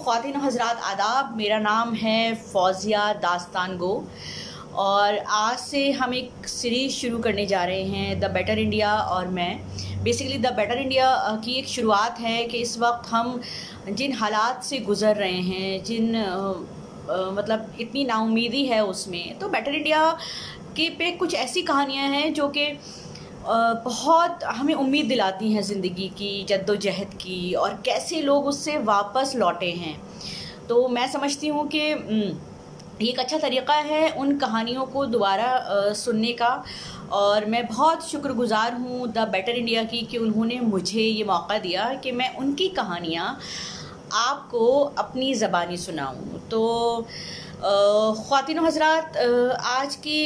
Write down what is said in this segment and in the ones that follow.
ख़वान हजरात आदाब मेरा नाम है फौजिया दास्तान गो। और आज से हम एक सीरीज़ शुरू करने जा रहे हैं द बेटर इंडिया और मैं। बेसिकली द बेटर इंडिया की एक शुरुआत है कि इस वक्त हम जिन हालात से गुज़र रहे हैं जिन आ, मतलब इतनी नाउमीदी है उसमें तो बेटर इंडिया के पे कुछ ऐसी कहानियाँ हैं जो कि बहुत हमें उम्मीद दिलाती हैं ज़िंदगी की, जद्दोजहद की और कैसे लोग उससे वापस लौटे हैं। तो मैं समझती हूँ कि ये एक अच्छा तरीक़ा है उन कहानियों को दोबारा सुनने का और मैं बहुत शुक्रगुज़ार हूँ द बेटर इंडिया की कि उन्होंने मुझे ये मौका दिया कि मैं उनकी कहानियाँ आपको अपनी ज़बानी सुनाऊँ। तो ख़वान हजरात आज की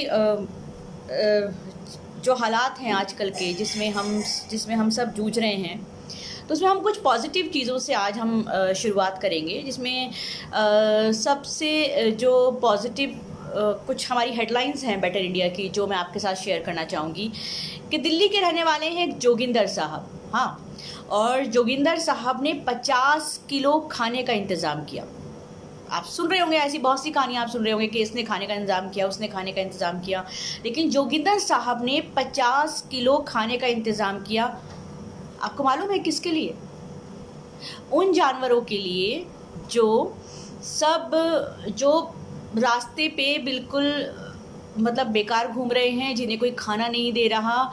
जो हालात हैं आजकल के, जिसमें हम जिसमें हम सब जूझ रहे हैं तो उसमें हम कुछ पॉजिटिव चीज़ों से आज हम शुरुआत करेंगे, जिसमें सबसे जो पॉजिटिव कुछ हमारी हेडलाइंस हैं बेटर इंडिया की, जो मैं आपके साथ शेयर करना चाहूँगी, कि दिल्ली के रहने वाले हैं जोगिंदर साहब हाँ और जोगिंदर साहब ने 50 किलो खाने का इंतज़ाम किया। आप सुन रहे होंगे, ऐसी बहुत सी कहानियाँ आप सुन रहे होंगे कि इसने खाने का इंतज़ाम किया, उसने खाने का इंतज़ाम किया। लेकिन जोगिंदर साहब ने पचास किलो खाने का इंतज़ाम किया। आपको मालूम है किसके लिए? उन जानवरों के लिए जो सब, जो रास्ते पे बिल्कुल मतलब बेकार घूम रहे हैं, जिन्हें कोई खाना नहीं दे रहा।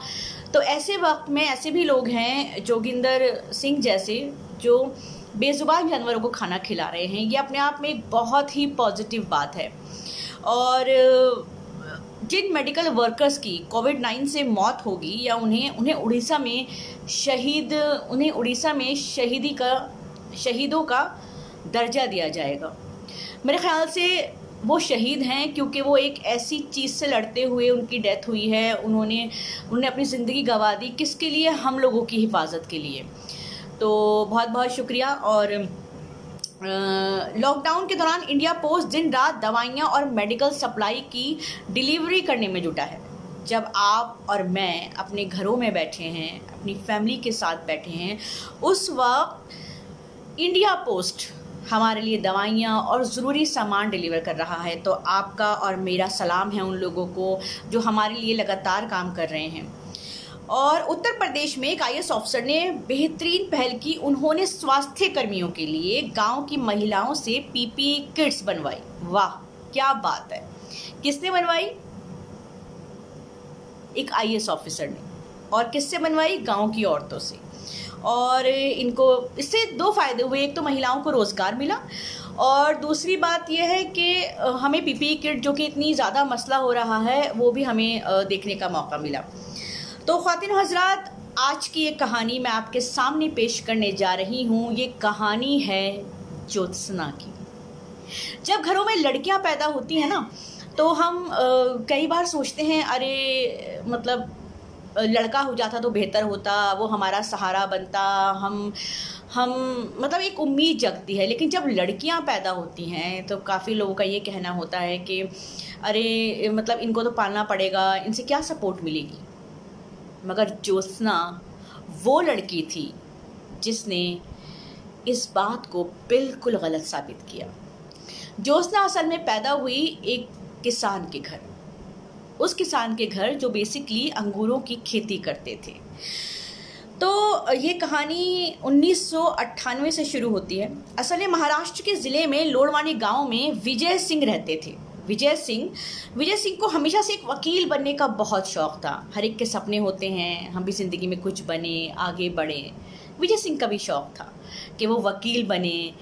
तो ऐसे वक्त में ऐसे भी लोग हैं, जोगिंदर सिंह जैसे, जो बेज़ुबान जानवरों को खाना खिला रहे हैं। ये अपने आप में एक बहुत ही पॉजिटिव बात है। और जिन मेडिकल वर्कर्स की कोविड नाइन से मौत होगी या उन्हें उन्हें उड़ीसा में शहीद, उन्हें उड़ीसा में शहीदी का, शहीदों का दर्जा दिया जाएगा। मेरे ख्याल से वो शहीद हैं क्योंकि वो एक ऐसी चीज़ से लड़ते हुए उनकी डेथ हुई है। उन्होंने उन्होंने अपनी ज़िंदगी गंवा दी किसके लिए? हम लोगों की हिफाजत के लिए। तो बहुत बहुत शुक्रिया और लॉकडाउन के दौरान इंडिया पोस्ट दिन रात दवाइयाँ और मेडिकल सप्लाई की डिलीवरी करने में जुटा है। जब आप और मैं अपने घरों में बैठे हैं, अपनी फैमिली के साथ बैठे हैं, उस वक्त इंडिया पोस्ट हमारे लिए दवाइयाँ और ज़रूरी सामान डिलीवर कर रहा है। तो आपका और मेरा सलाम है उन लोगों को जो हमारे लिए लगातार काम कर रहे हैं। और उत्तर प्रदेश में एक आई ऑफिसर ने बेहतरीन पहल की। उन्होंने स्वास्थ्य कर्मियों के लिए गाँव की महिलाओं से पीपी किट्स बनवाई। वाह, क्या बात है। किसने बनवाई? एक आई ऑफिसर ने। और किससे बनवाई? गाँव की औरतों से। और इनको, इससे दो फ़ायदे हुए। एक तो महिलाओं को रोज़गार मिला और दूसरी बात यह है कि हमें पीपी किट जो कि इतनी ज़्यादा मसला हो रहा है, वो भी हमें देखने का मौका मिला। तो ख़वान हजरात आज की एक कहानी मैं आपके सामने पेश करने जा रही हूँ। ये कहानी है ज्योत्सना की। जब घरों में लड़कियाँ पैदा होती हैं ना तो हम आ, कई बार सोचते हैं अरे मतलब लड़का हो जाता तो बेहतर होता वो हमारा सहारा बनता हम हम मतलब एक उम्मीद जगती है। लेकिन जब लड़कियाँ पैदा होती हैं तो काफ़ी लोगों का ये कहना होता है कि अरे मतलब इनको तो पालना पड़ेगा इनसे क्या सपोर्ट मिलेगी? मगर ज्योत्सना वो लड़की थी जिसने इस बात को बिल्कुल गलत साबित किया। ज्योत्सना असल में पैदा हुई एक किसान के घर। उस किसान के घर जो बेसिकली अंगूरों की खेती करते थे। तो ये कहानी उन्नीस सौ अट्ठानवे से शुरू होती है। असल में महाराष्ट्र के ज़िले में लोड़वानी गाँव में विजय सिंह रहते थे। विजय सिंह। विजय सिंह को हमेशा से एक वकील बनने का बहुत शौक़ था। हर एक के सपने होते हैं, हम भी ज़िंदगी में कुछ बने, आगे बढ़े। विजय सिंह का भी शौक़ था कि वो वकील बने,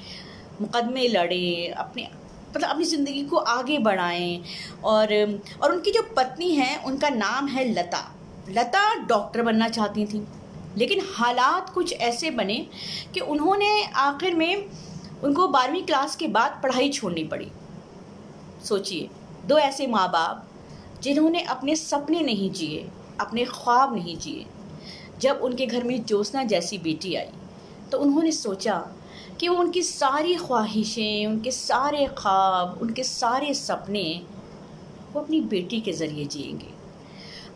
मुकदमे लड़े, अपने मतलब अपनी ज़िंदगी को आगे बढ़ाएँ। और और उनकी जो पत्नी हैं, उनका नाम है लता। लता डॉक्टर बनना चाहती थी। लेकिन हालात कुछ ऐसे बने कि उन्होंने आखिर में उनको बारहवीं क्लास के बाद पढ़ाई छोड़नी पड़ी। सोचिए। दो ऐसे माँ बाप जिन्होंने अपने सपने नहीं जिए, अपने ख्वाब नहीं जिए। जब उनके घर में ज्योत्सना जैसी बेटी आई तो उन्होंने सोचा कि वो उनकी सारी ख्वाहिशें, उनके सारे ख्वाब, उनके सारे सपने वो अपनी बेटी के ज़रिए जिएँगे।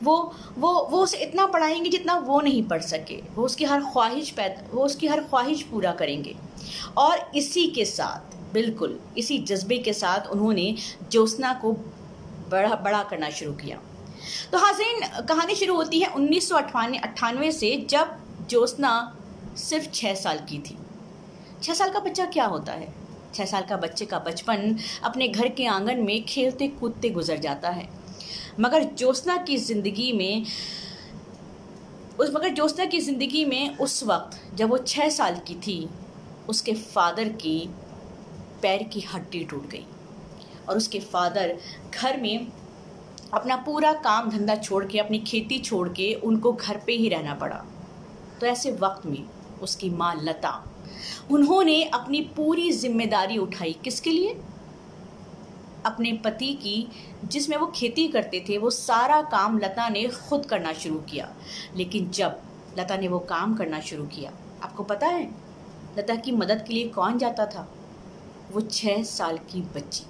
वो वो वो उसे इतना पढ़ाएँगे जितना वो नहीं पढ़ सके। वो उसकी हर ख्वाहिश पैदा, वो उसकी हर ख्वाहिश पूरा करेंगे। और इसी के साथ बिल्कुल, इसी जज्बे के साथ उन्होंने ज्योत्सना को बड़ा बड़ा करना शुरू किया। तो हाजिन, कहानी शुरू होती है उन्नीस सौ अट्ठानवे से, जब ज्योत्सना सिर्फ़ छः साल की थी। छः साल का बच्चा क्या होता है? छः साल का बच्चे का बचपन अपने घर के आँगन में खेलते कूदते गुजर जाता है। मगर ज्योत्सना की ज़िंदगी में, उस, मगर ज्योत्सना की ज़िंदगी में उस वक्त, जब वो छः साल की थी, उसके फादर की पैर की हड्डी टूट गई और उसके फादर घर में अपना पूरा काम धंधा छोड़ के, अपनी खेती छोड़ के उनको घर पे ही रहना पड़ा। तो ऐसे वक्त में उसकी माँ लता, उन्होंने अपनी पूरी ज़िम्मेदारी उठाई किसके लिए? अपने पति की, जिसमें वो खेती करते थे, वो सारा काम लता ने खुद करना शुरू किया। लेकिन जब लता ने वो काम करना शुरू किया, आपको पता है, लता की मदद के लिए कौन जाता था? वो छः साल की बच्ची।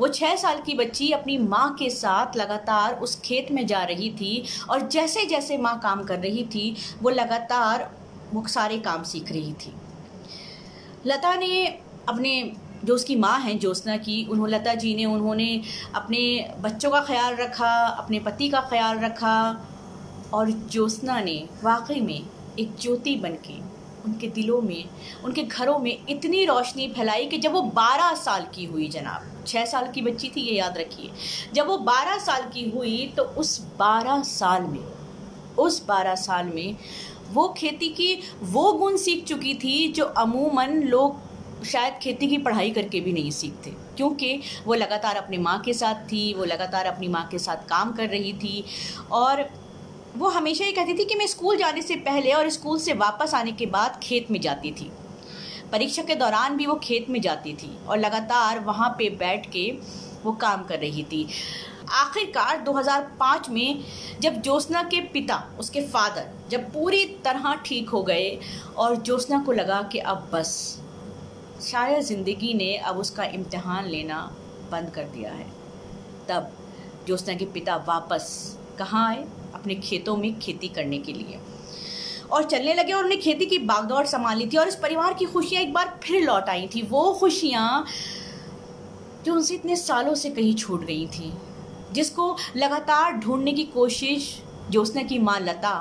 वो छः साल की बच्ची अपनी माँ के साथ लगातार उस खेत में जा रही थी और जैसे जैसे माँ काम कर रही थी, वो लगातार वो सारे काम सीख रही थी। लता ने अपने, जो उसकी माँ हैं, ज्योत्सना की उन्होंने लता जी ने उन्होंने अपने बच्चों का ख्याल रखा, अपने पति का ख्याल रखा और ज्योत्सना ने वाकई में एक ज्योति बन के उनके दिलों में, उनके घरों में इतनी रोशनी फैलाई कि जब वो बारह साल की हुई जनाब छः साल की बच्ची थी, ये याद रखिए। जब वो बारह साल की हुई तो उस बारह साल में, उस बारह साल में वो खेती की वो गुण सीख चुकी थी, जो अमूमन लोग शायद खेती की पढ़ाई करके भी नहीं सीखते। क्योंकि वो लगातार अपनी माँ के साथ थी, वो लगातार अपनी माँ के साथ काम कर रही थी और वो हमेशा ये कहती थी कि मैं स्कूल जाने से पहले और स्कूल से वापस आने के बाद खेत में जाती थी। परीक्षा के दौरान भी वो खेत में जाती थी और लगातार वहाँ पे बैठ के वो काम कर रही थी। आखिरकार 2005 में जब ज्योत्सना के पिता, उसके फादर, जब पूरी तरह ठीक हो गए और ज्योत्सना को लगा कि अब बस, शायद ज़िंदगी ने अब उसका इम्तहान लेना बंद कर दिया है। तब ज्योत्सना के पिता वापस कहाँ आए? अपने खेतों में खेती करने के लिए। और चलने लगे और उन्हें खेती की, बागदौड़ संभाली थी और इस परिवार की खुशियाँ एक बार फिर लौट आई थी। वो खुशियाँ जो उनसे इतने सालों से कहीं छूट गई थी, जिसको लगातार ढूँढने की कोशिश ज्योत्सना की माँ लता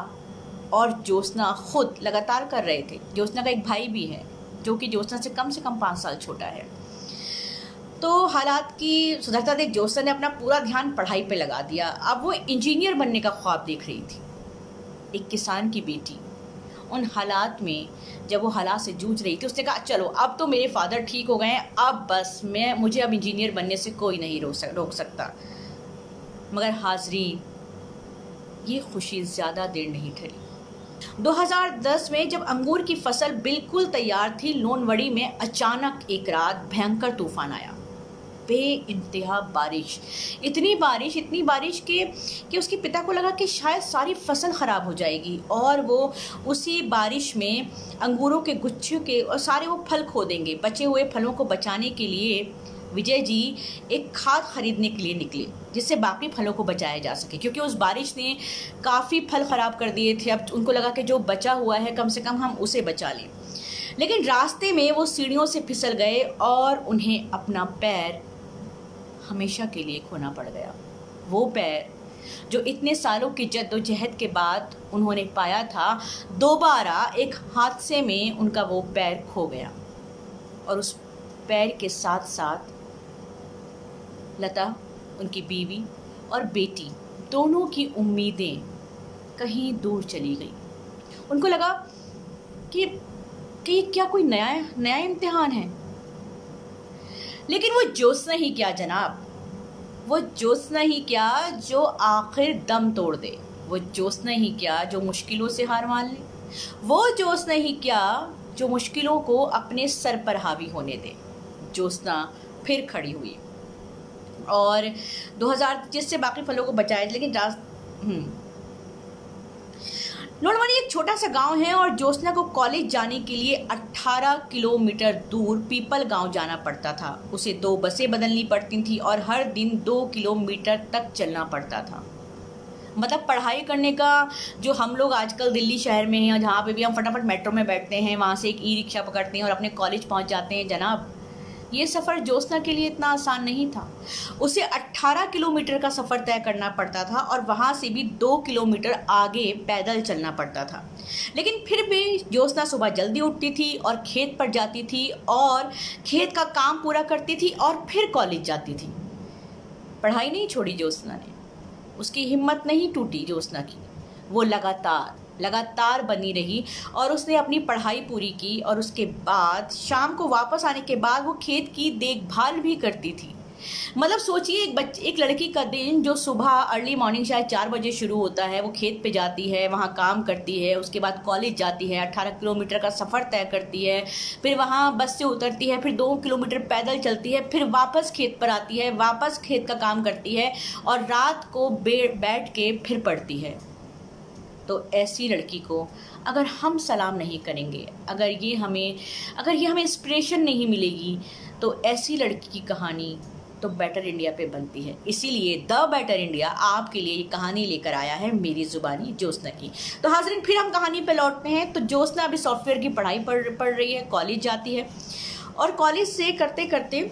और ज्योत्सना खुद लगातार कर रहे थे। ज्योत्सना का एक भाई भी है, जो कि ज्योत्सना से कम से कम पाँच साल छोटा है। तो हालात की सुधरता देख ज्योत्सना ने अपना पूरा ध्यान पढ़ाई पे लगा दिया। अब वो इंजीनियर बनने का ख्वाब देख रही थी। एक किसान की बेटी। उन हालात में जब वो हालात से जूझ रही थी, उसने कहा, चलो, अब तो मेरे फादर ठीक हो गए हैं, अब बस मैं, मुझे अब इंजीनियर बनने से कोई नहीं रोक सक, रोक सकता। मगर हाजरीन ये खुशी ज़्यादा देर नहीं ठहरी 2010 में जब अंगूर की फ़सल बिल्कुल तैयार थी, लोनवड़ी में अचानक एक रात भयंकर तूफ़ान आया। बे इंतहा बारिश। इतनी बारिश इतनी बारिश के, कि उसके पिता को लगा कि शायद सारी फ़सल ख़राब हो जाएगी और वो उसी बारिश में अंगूरों के गुच्छों के और सारे वो फल खो देंगे। बचे हुए फलों को बचाने के लिए विजय जी एक खाद खरीदने के लिए निकले, जिससे बाकी फलों को बचाया जा सके। क्योंकि उस बारिश ने काफ़ी फल ख़राब कर दिए थे। अब उनको लगा कि जो बचा हुआ है, कम से कम हम उसे बचा लें। लेकिन रास्ते में वो सीढ़ियों से फिसल गए और उन्हें अपना पैर हमेशा के लिए खोना पड़ गया। वो पैर, जो इतने सालों की जद्दोजहद के बाद उन्होंने पाया था, दोबारा एक हादसे में उनका वो पैर खो गया। और उस पैर के साथ साथ लता, उनकी बीवी और बेटी, दोनों की उम्मीदें कहीं दूर चली गई। उनको लगा कि कि क्या कोई नया नया इम्तिहान है? लेकिन वो जोश नहीं क्या, जनाब। वो जोश नहीं क्या जो आखिर दम तोड़ दे। वो जोश नहीं क्या जो मुश्किलों से हार मान ले। वो जोश नहीं क्या जो मुश्किलों को अपने सर पर हावी होने दे। ज्योत्सना फिर खड़ी हुई। और 2000 जिससे बाकी फलों को बचाया, लेकिन हम्म। एक छोटा सा गाँव है और ज्योत्सना को कॉलेज जाने के लिए 18 किलोमीटर दूर पीपल गाँव जाना पड़ता था उसे दो बसें बदलनी पड़ती थी और हर दिन दो किलोमीटर तक चलना पड़ता था मतलब पढ़ाई करने का जो हम लोग आजकल दिल्ली शहर में हैं, जहाँ पे भी हम फटाफट मेट्रो में बैठते हैं, वहाँ से एक ई रिक्शा पकड़ते हैं और अपने कॉलेज पहुँच जाते हैं, जनाब ये सफ़र ज्योत्सना के लिए इतना आसान नहीं था। उसे 18 किलोमीटर का सफ़र तय करना पड़ता था और वहाँ से भी दो किलोमीटर आगे पैदल चलना पड़ता था। लेकिन फिर भी ज्योत्सना सुबह जल्दी उठती थी और खेत पर जाती थी और खेत का काम पूरा करती थी और फिर कॉलेज जाती थी। पढ़ाई नहीं छोड़ी ज्योत्सना ने। उसकी हिम्मत नहीं टूटी ज्योत्सना की। वो लगातार लगातार बनी रही और उसने अपनी पढ़ाई पूरी की और उसके बाद शाम को वापस आने के बाद वो खेत की देखभाल भी करती थी। मतलब सोचिए, एक बच्चे एक लड़की का दिन जो सुबह अर्ली मॉर्निंग शायद चार बजे शुरू होता है, वो खेत पे जाती है, वहाँ काम करती है, उसके बाद कॉलेज जाती है अट्ठारह किलोमीटर का सफ़र तय करती है, फिर वहाँ बस से उतरती है, फिर दो किलोमीटर पैदल चलती है, फिर वापस खेत पर आती है, वापस खेत का काम करती है और रात को बैठ के फिर पढ़ती है। तो ऐसी लड़की को अगर हम सलाम नहीं करेंगे, अगर ये हमें, अगर ये हमें इंस्पिरेशन नहीं मिलेगी तो ऐसी लड़की की कहानी तो बेटर इंडिया पे बनती है। इसीलिए द बेटर इंडिया आपके लिए ये कहानी लेकर आया है मेरी ज़ुबानी ज्योत्ना की। तो हाजरीन, फिर हम कहानी पे लौटते हैं। तो ज्योत्ना अभी सॉफ्टवेयर की पढ़ाई पढ़ पढ़ रही है कॉलेज जाती है। और कॉलेज से करते करते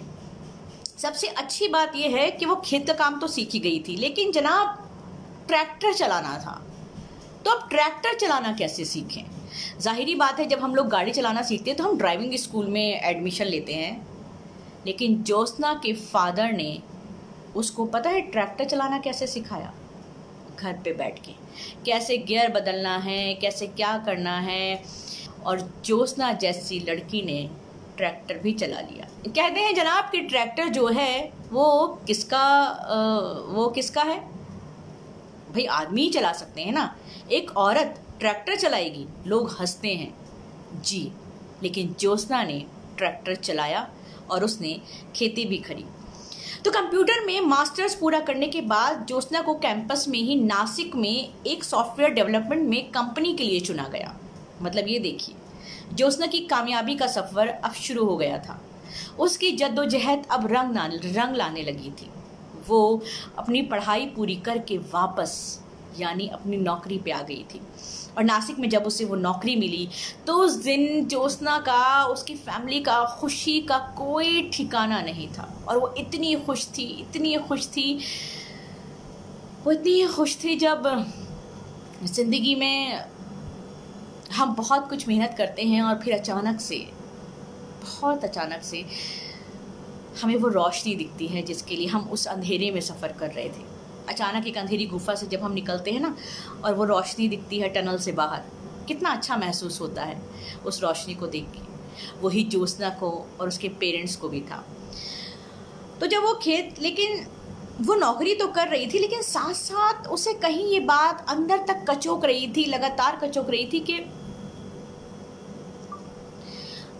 सबसे अच्छी बात यह है कि वो खेत का काम तो सीखी गई थी, लेकिन जनाब ट्रैक्टर चलाना था। तो अब ट्रैक्टर चलाना कैसे सीखें? जाहिरी बात है, जब हम लोग गाड़ी चलाना सीखते हैं तो हम ड्राइविंग स्कूल में एडमिशन लेते हैं। लेकिन ज्योत्ना के फादर ने उसको पता है ट्रैक्टर चलाना कैसे सिखाया? घर पे बैठ के। कैसे गियर बदलना है, कैसे क्या करना है? और ज्योत्ना जैसी लड़की ने ट्रैक्टर भी चला लिया। कहते हैं जनाब कि ट्रैक्टर जो है, वो किसका वो किसका है? भाई आदमी ही चला सकते हैं ना। एक औरत ट्रैक्टर चलाएगी, लोग हँसते हैं। जी, लेकिन ज्योत्ना ने ट्रैक्टर चलाया और उसने खेती भी खरी तो कंप्यूटर में मास्टर्स पूरा करने के बाद ज्योत्ना को कैंपस में ही नासिक में एक सॉफ्टवेयर डेवलपमेंट में कंपनी के लिए चुना गया। मतलब ये देखिए ज्योत्ना की कामयाबी का सफ़र अब शुरू हो गया था। उसकी जद्दोजहद अब रंग ना, रंग लाने लगी थी। वो अपनी पढ़ाई पूरी करके वापस, यानी अपनी नौकरी पे आ गई थी। और नासिक में जब उसे वो नौकरी मिली तो उस दिन ज्योत्सना का, उसकी फैमिली का खुशी का कोई ठिकाना नहीं था। और वो इतनी खुश थी, इतनी खुश थी, वो इतनी खुश थी जब ज़िंदगी में हम बहुत कुछ मेहनत करते हैं और फिर अचानक से, बहुत अचानक से हमें वो रोशनी दिखती है जिसके लिए हम उस अंधेरे में सफ़र कर रहे थे। अचानक एक अंधेरी गुफा से जब हम निकलते हैं ना, और वो रोशनी दिखती है टनल से बाहर, कितना अच्छा महसूस होता है उस रोशनी को देख के। वही ज्योत्सना को और उसके पेरेंट्स को भी था। तो जब वो खेत, लेकिन वो नौकरी तो कर रही थी, लेकिन साथ साथ उसे कहीं ये बात अंदर तक कचोक रही थी, लगातार कचोक रही थी कि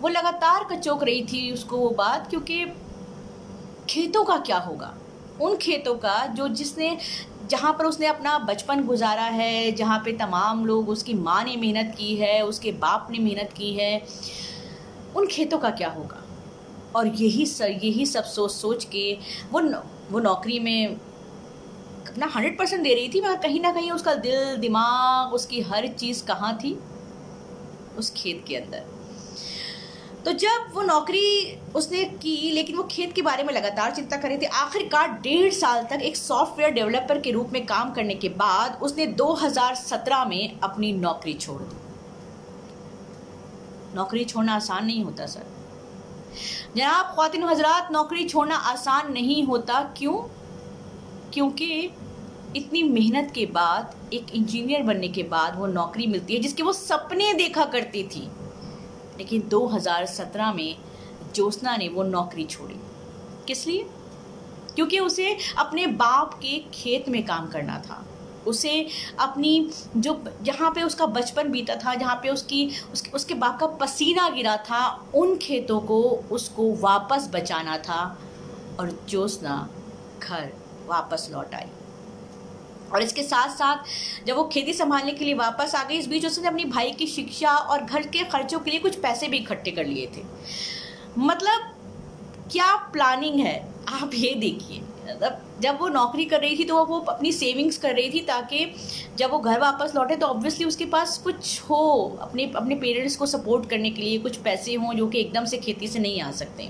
वो लगातार कचोक रही थी उसको वो बात, क्योंकि खेतों का क्या होगा? उन खेतों का जो जिसने, जहाँ पर उसने अपना बचपन गुजारा है, जहाँ पे तमाम लोग उसकी माँ ने मेहनत की है, उसके बाप ने मेहनत की है, उन खेतों का क्या होगा? और यही सर यही सब सोच सोच के वो वो नौकरी में अपना हंड्रेड परसेंट दे रही थी, मगर कहीं ना कहीं उसका दिल, दिमाग, उसकी हर चीज़ कहाँ थी? उस खेत के अंदर। तो जब वो नौकरी उसने की, लेकिन वो खेत के बारे में लगातार चिंता कर रही थी, आखिरकार डेढ़ साल तक एक सॉफ्टवेयर डेवलपर के रूप में काम करने के बाद उसने 2017 में अपनी नौकरी छोड़ दी। नौकरी छोड़ना आसान नहीं होता, सर। जनाब खातिन हजरात, नौकरी छोड़ना आसान नहीं होता। क्यों? क्योंकि इतनी मेहनत के बाद, एक इंजीनियर बनने के बाद वो नौकरी मिलती है, जिसके वो सपने देखा करती थी। लेकिन 2017 में ज्योत्सना ने वो नौकरी छोड़ी। किस लिए? क्योंकि उसे अपने बाप के खेत में काम करना था। उसे अपनी जो जहाँ पे उसका बचपन बीता था, जहाँ पे उसकी उसके उसके बाप का पसीना गिरा था, उन खेतों को उसको वापस बचाना था और ज्योत्सना घर वापस लौट आई। और इसके साथ साथ जब वो खेती संभालने के लिए वापस आ गई, इस बीच उसने अपनी भाई की शिक्षा और घर के खर्चों के लिए कुछ पैसे भी इकट्ठे कर लिए थे। मतलब क्या प्लानिंग है? आप ये देखिए जब वो नौकरी कर रही थी तो वो अपनी सेविंग्स कर रही थी ताकि जब वो घर वापस लौटे तो ऑब्वियसली उसके पास कुछ हो, अपने अपने पेरेंट्स को सपोर्ट करने के लिए कुछ पैसे हों जो कि एकदम से खेती से नहीं आ सकते।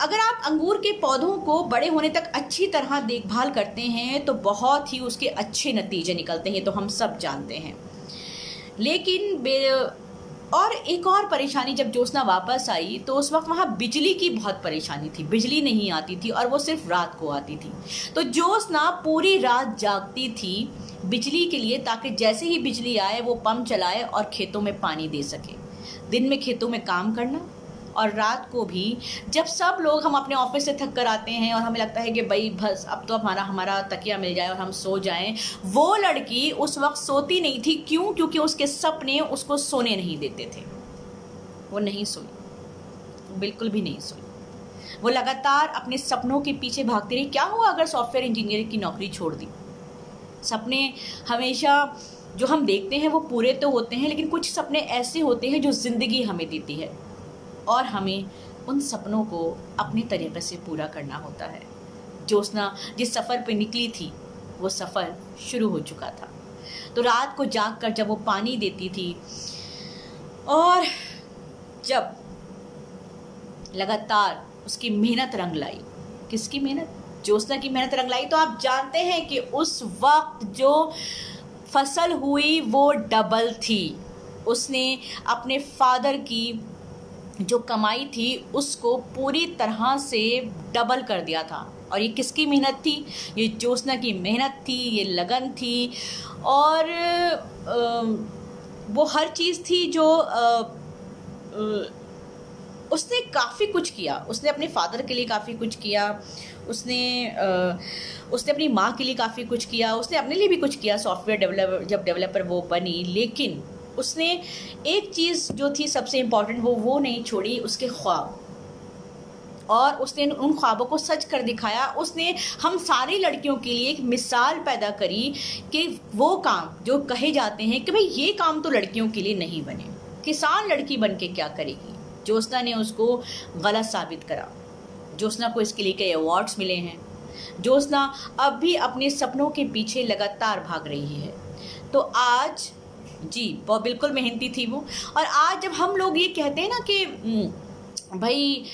अगर आप अंगूर के पौधों को बड़े होने तक अच्छी तरह देखभाल करते हैं तो बहुत ही उसके अच्छे नतीजे निकलते हैं तो हम सब जानते हैं। लेकिन और एक और परेशानी, जब ज्योत्सना वापस आई तो उस वक्त वहाँ बिजली की बहुत परेशानी थी। बिजली नहीं आती थी और वो सिर्फ़ रात को आती थी। तो ज्योत्सना पूरी रात जागती थी बिजली के लिए, ताकि जैसे ही बिजली आए, वो पंप चलाए और खेतों में पानी दे सके। दिन में खेतों में काम करना और रात को भी जब सब लोग हम अपने ऑफ़िस से थक कर आते हैं और हमें लगता है कि भाई, बस, अब तो हमारा हमारा तकिया मिल जाए और हम सो जाएँ, वो लड़की उस वक्त सोती नहीं थी। क्यों? क्योंकि उसके सपने उसको सोने नहीं देते थे। वो नहीं सोई। बिल्कुल भी नहीं सोई। वो लगातार अपने सपनों के पीछे भागती रही। क्या हुआ अगर सॉफ्टवेयर इंजीनियर की नौकरी छोड़ दी? सपने हमेशा जो हम देखते हैं वो पूरे तो होते हैं, लेकिन कुछ सपने ऐसे होते हैं जो ज़िंदगी हमें देती है। और हमें उन सपनों को अपने तरीके से पूरा करना होता है। ज्योत्सना जिस सफ़र पे निकली थी, वो सफ़र शुरू हो चुका था। तो रात को जाग कर जब वो पानी देती थी और जब लगातार उसकी मेहनत रंग लाई। किसकी मेहनत? ज्योत्सना की मेहनत रंग लाई। तो आप जानते हैं कि उस वक्त जो फ़सल हुई, वो डबल थी। उसने अपने फादर की जो कमाई थी उसको पूरी तरह से डबल कर दिया था। और ये किसकी मेहनत थी? ये ज्योत्सना की मेहनत थी, ये लगन थी। और वो हर चीज़ थी जो उसने काफ़ी कुछ किया। उसने अपने फादर के लिए काफ़ी कुछ किया। उसने उसने अपनी माँ के लिए काफ़ी कुछ किया। उसने अपने लिए भी कुछ किया। सॉफ्टवेयर डेवलपर जब डेवलपर वो बनी। लेकिन उसने एक चीज़ जो थी सबसे इंपॉर्टेंट वो वो नहीं छोड़ी, उसके ख्वाब। और उसने उन ख्वाबों को सच कर दिखाया। उसने हम सारी लड़कियों के लिए एक मिसाल पैदा करी कि वो काम जो कहे जाते हैं कि भाई, ये काम तो लड़कियों के लिए नहीं बने। किसान लड़की बन के क्या करेगी? ज्योत्सना ने उसको गलत साबित करा। ज्योत्सना को इसके लिए कई अवार्ड्स मिले हैं। ज्योत्सना अब भी अपने सपनों के पीछे लगातार भाग रही है। तो आज जी बिल्कुल मेहनती थी वो। और आज जब हम लोग ये कहते हैं ना कि भाई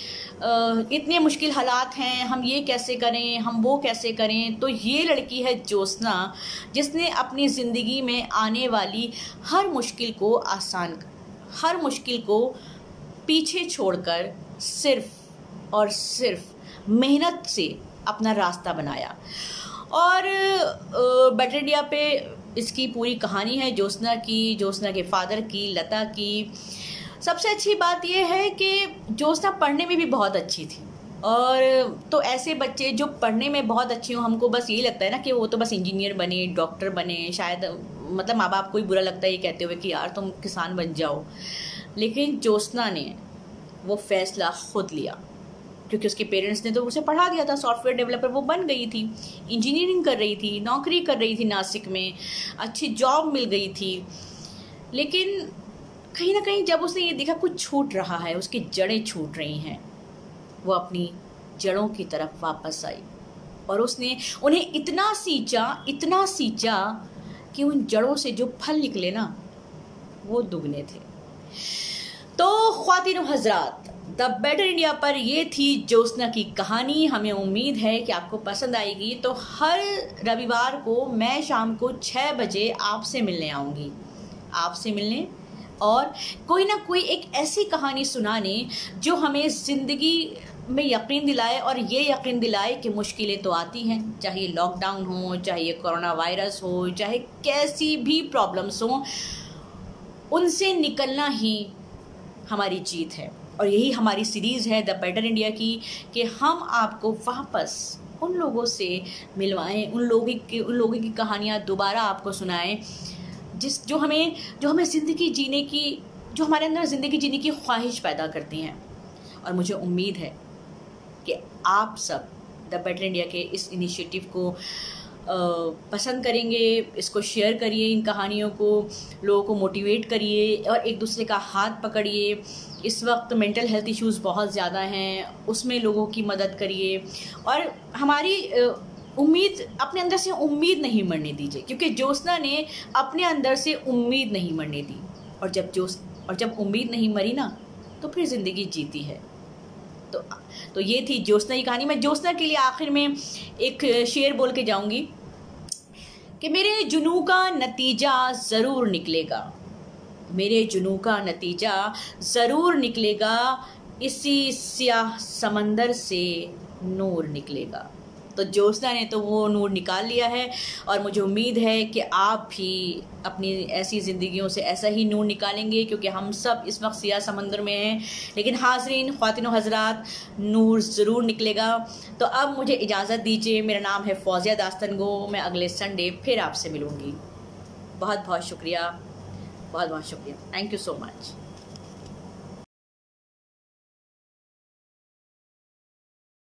इतने मुश्किल हालात हैं, हम ये कैसे करें, हम वो कैसे करें? तो ये लड़की है ज्योत्सना, जिसने अपनी ज़िंदगी में आने वाली हर मुश्किल को आसान हर मुश्किल को पीछे छोड़कर सिर्फ़ और सिर्फ़ मेहनत से अपना रास्ता बनाया। और बेटर इंडिया पे इसकी पूरी कहानी है ज्योत्सना की, ज्योत्सना के फादर की, लता की। सबसे अच्छी बात यह है कि ज्योत्सना पढ़ने में भी बहुत अच्छी थी। और तो ऐसे बच्चे जो पढ़ने में बहुत अच्छे हों, हमको बस यही लगता है ना कि वो तो बस इंजीनियर बने, डॉक्टर बने, शायद मतलब माँ बाप को ही बुरा लगता है ये कहते हुए कि यार तुम किसान बन जाओ। लेकिन ज्योत्सना ने वो फैसला खुद लिया। क्योंकि उसके पेरेंट्स ने तो उसे पढ़ा दिया था सॉफ्टवेयर डेवलपर वो बन गई थी इंजीनियरिंग कर रही थी, नौकरी कर रही थी नासिक में, अच्छी जॉब मिल गई थी। लेकिन कहीं ना कहीं जब उसने ये देखा कुछ छूट रहा है, उसकी जड़ें छूट रही हैं, वो अपनी जड़ों की तरफ़ वापस आई और उसने उन्हें इतना सींचा इतना सींचा कि उन जड़ों से जो फल निकले ना, वो दुगने थे। तो खातिन हजरात द बेटर इंडिया पर ये थी ज्योत्सना की कहानी। हमें उम्मीद है कि आपको पसंद आएगी। तो हर रविवार को मैं शाम को छः बजे आपसे मिलने आऊँगी। आपसे मिलने। और कोई ना कोई एक ऐसी कहानी सुनाने जो हमें ज़िंदगी में यकीन दिलाए और ये यकीन दिलाए कि मुश्किलें तो आती हैं। चाहे लॉकडाउन हो, चाहे कोरोना वायरस हो, चाहे कैसी भी प्रॉब्लम्स हों, उनसे निकलना ही हमारी जीत है। और यही हमारी सीरीज़ है द बेटर इंडिया की, कि हम आपको वापस उन लोगों से मिलवाएँ, उन लोगों की, उन लोगों की कहानियाँ दोबारा आपको सुनाएँ, जिस, जो हमें जो हमें ज़िंदगी जीने की, जो हमारे अंदर ज़िंदगी जीने की ख्वाहिश पैदा करती हैं। और मुझे उम्मीद है कि आप सब द बेटर इंडिया के इस इनिशिएटिव को पसंद करेंगे, इसको शेयर करिए इन कहानियों को, लोगों को मोटिवेट करिए और एक दूसरे का हाथ पकड़िए। इस वक्त मेंटल हेल्थ इश्यूज़ बहुत ज़्यादा हैं, उसमें लोगों की मदद करिए। और हमारी उम्मीद, अपने अंदर से उम्मीद नहीं मरने दीजिए, क्योंकि ज्योत्ना ने अपने अंदर से उम्मीद नहीं मरने दी। और जब जोश और जब उम्मीद नहीं मरी ना तो फिर ज़िंदगी जीती है। तो तो ये थी ज्योत्ना की कहानी। मैं ज्योत्ना के लिए आखिर में एक शेर बोल के जाऊँगी कि मेरे जुनू का नतीजा ज़रूर निकलेगा। मेरे जुनू का नतीजा ज़रूर निकलेगा। इसी स्याह समंदर से नूर निकलेगा। तो ज्योत्ना ने तो वो नूर निकाल लिया है और मुझे उम्मीद है कि आप भी अपनी ऐसी ज़िंदगियों से ऐसा ही नूर निकालेंगे, क्योंकि हम सब इस वक्त सिया समंदर में हैं। लेकिन हाजरीन ख़वातिन हजरात, नूर ज़रूर निकलेगा। तो अब मुझे इजाज़त दीजिए, मेरा नाम है फौजिया दास्तन गो मैं अगले संडे फिर आपसे मिलूँगी। बहुत बहुत शुक्रिया। बहुत बहुत शुक्रिया। Thank you so much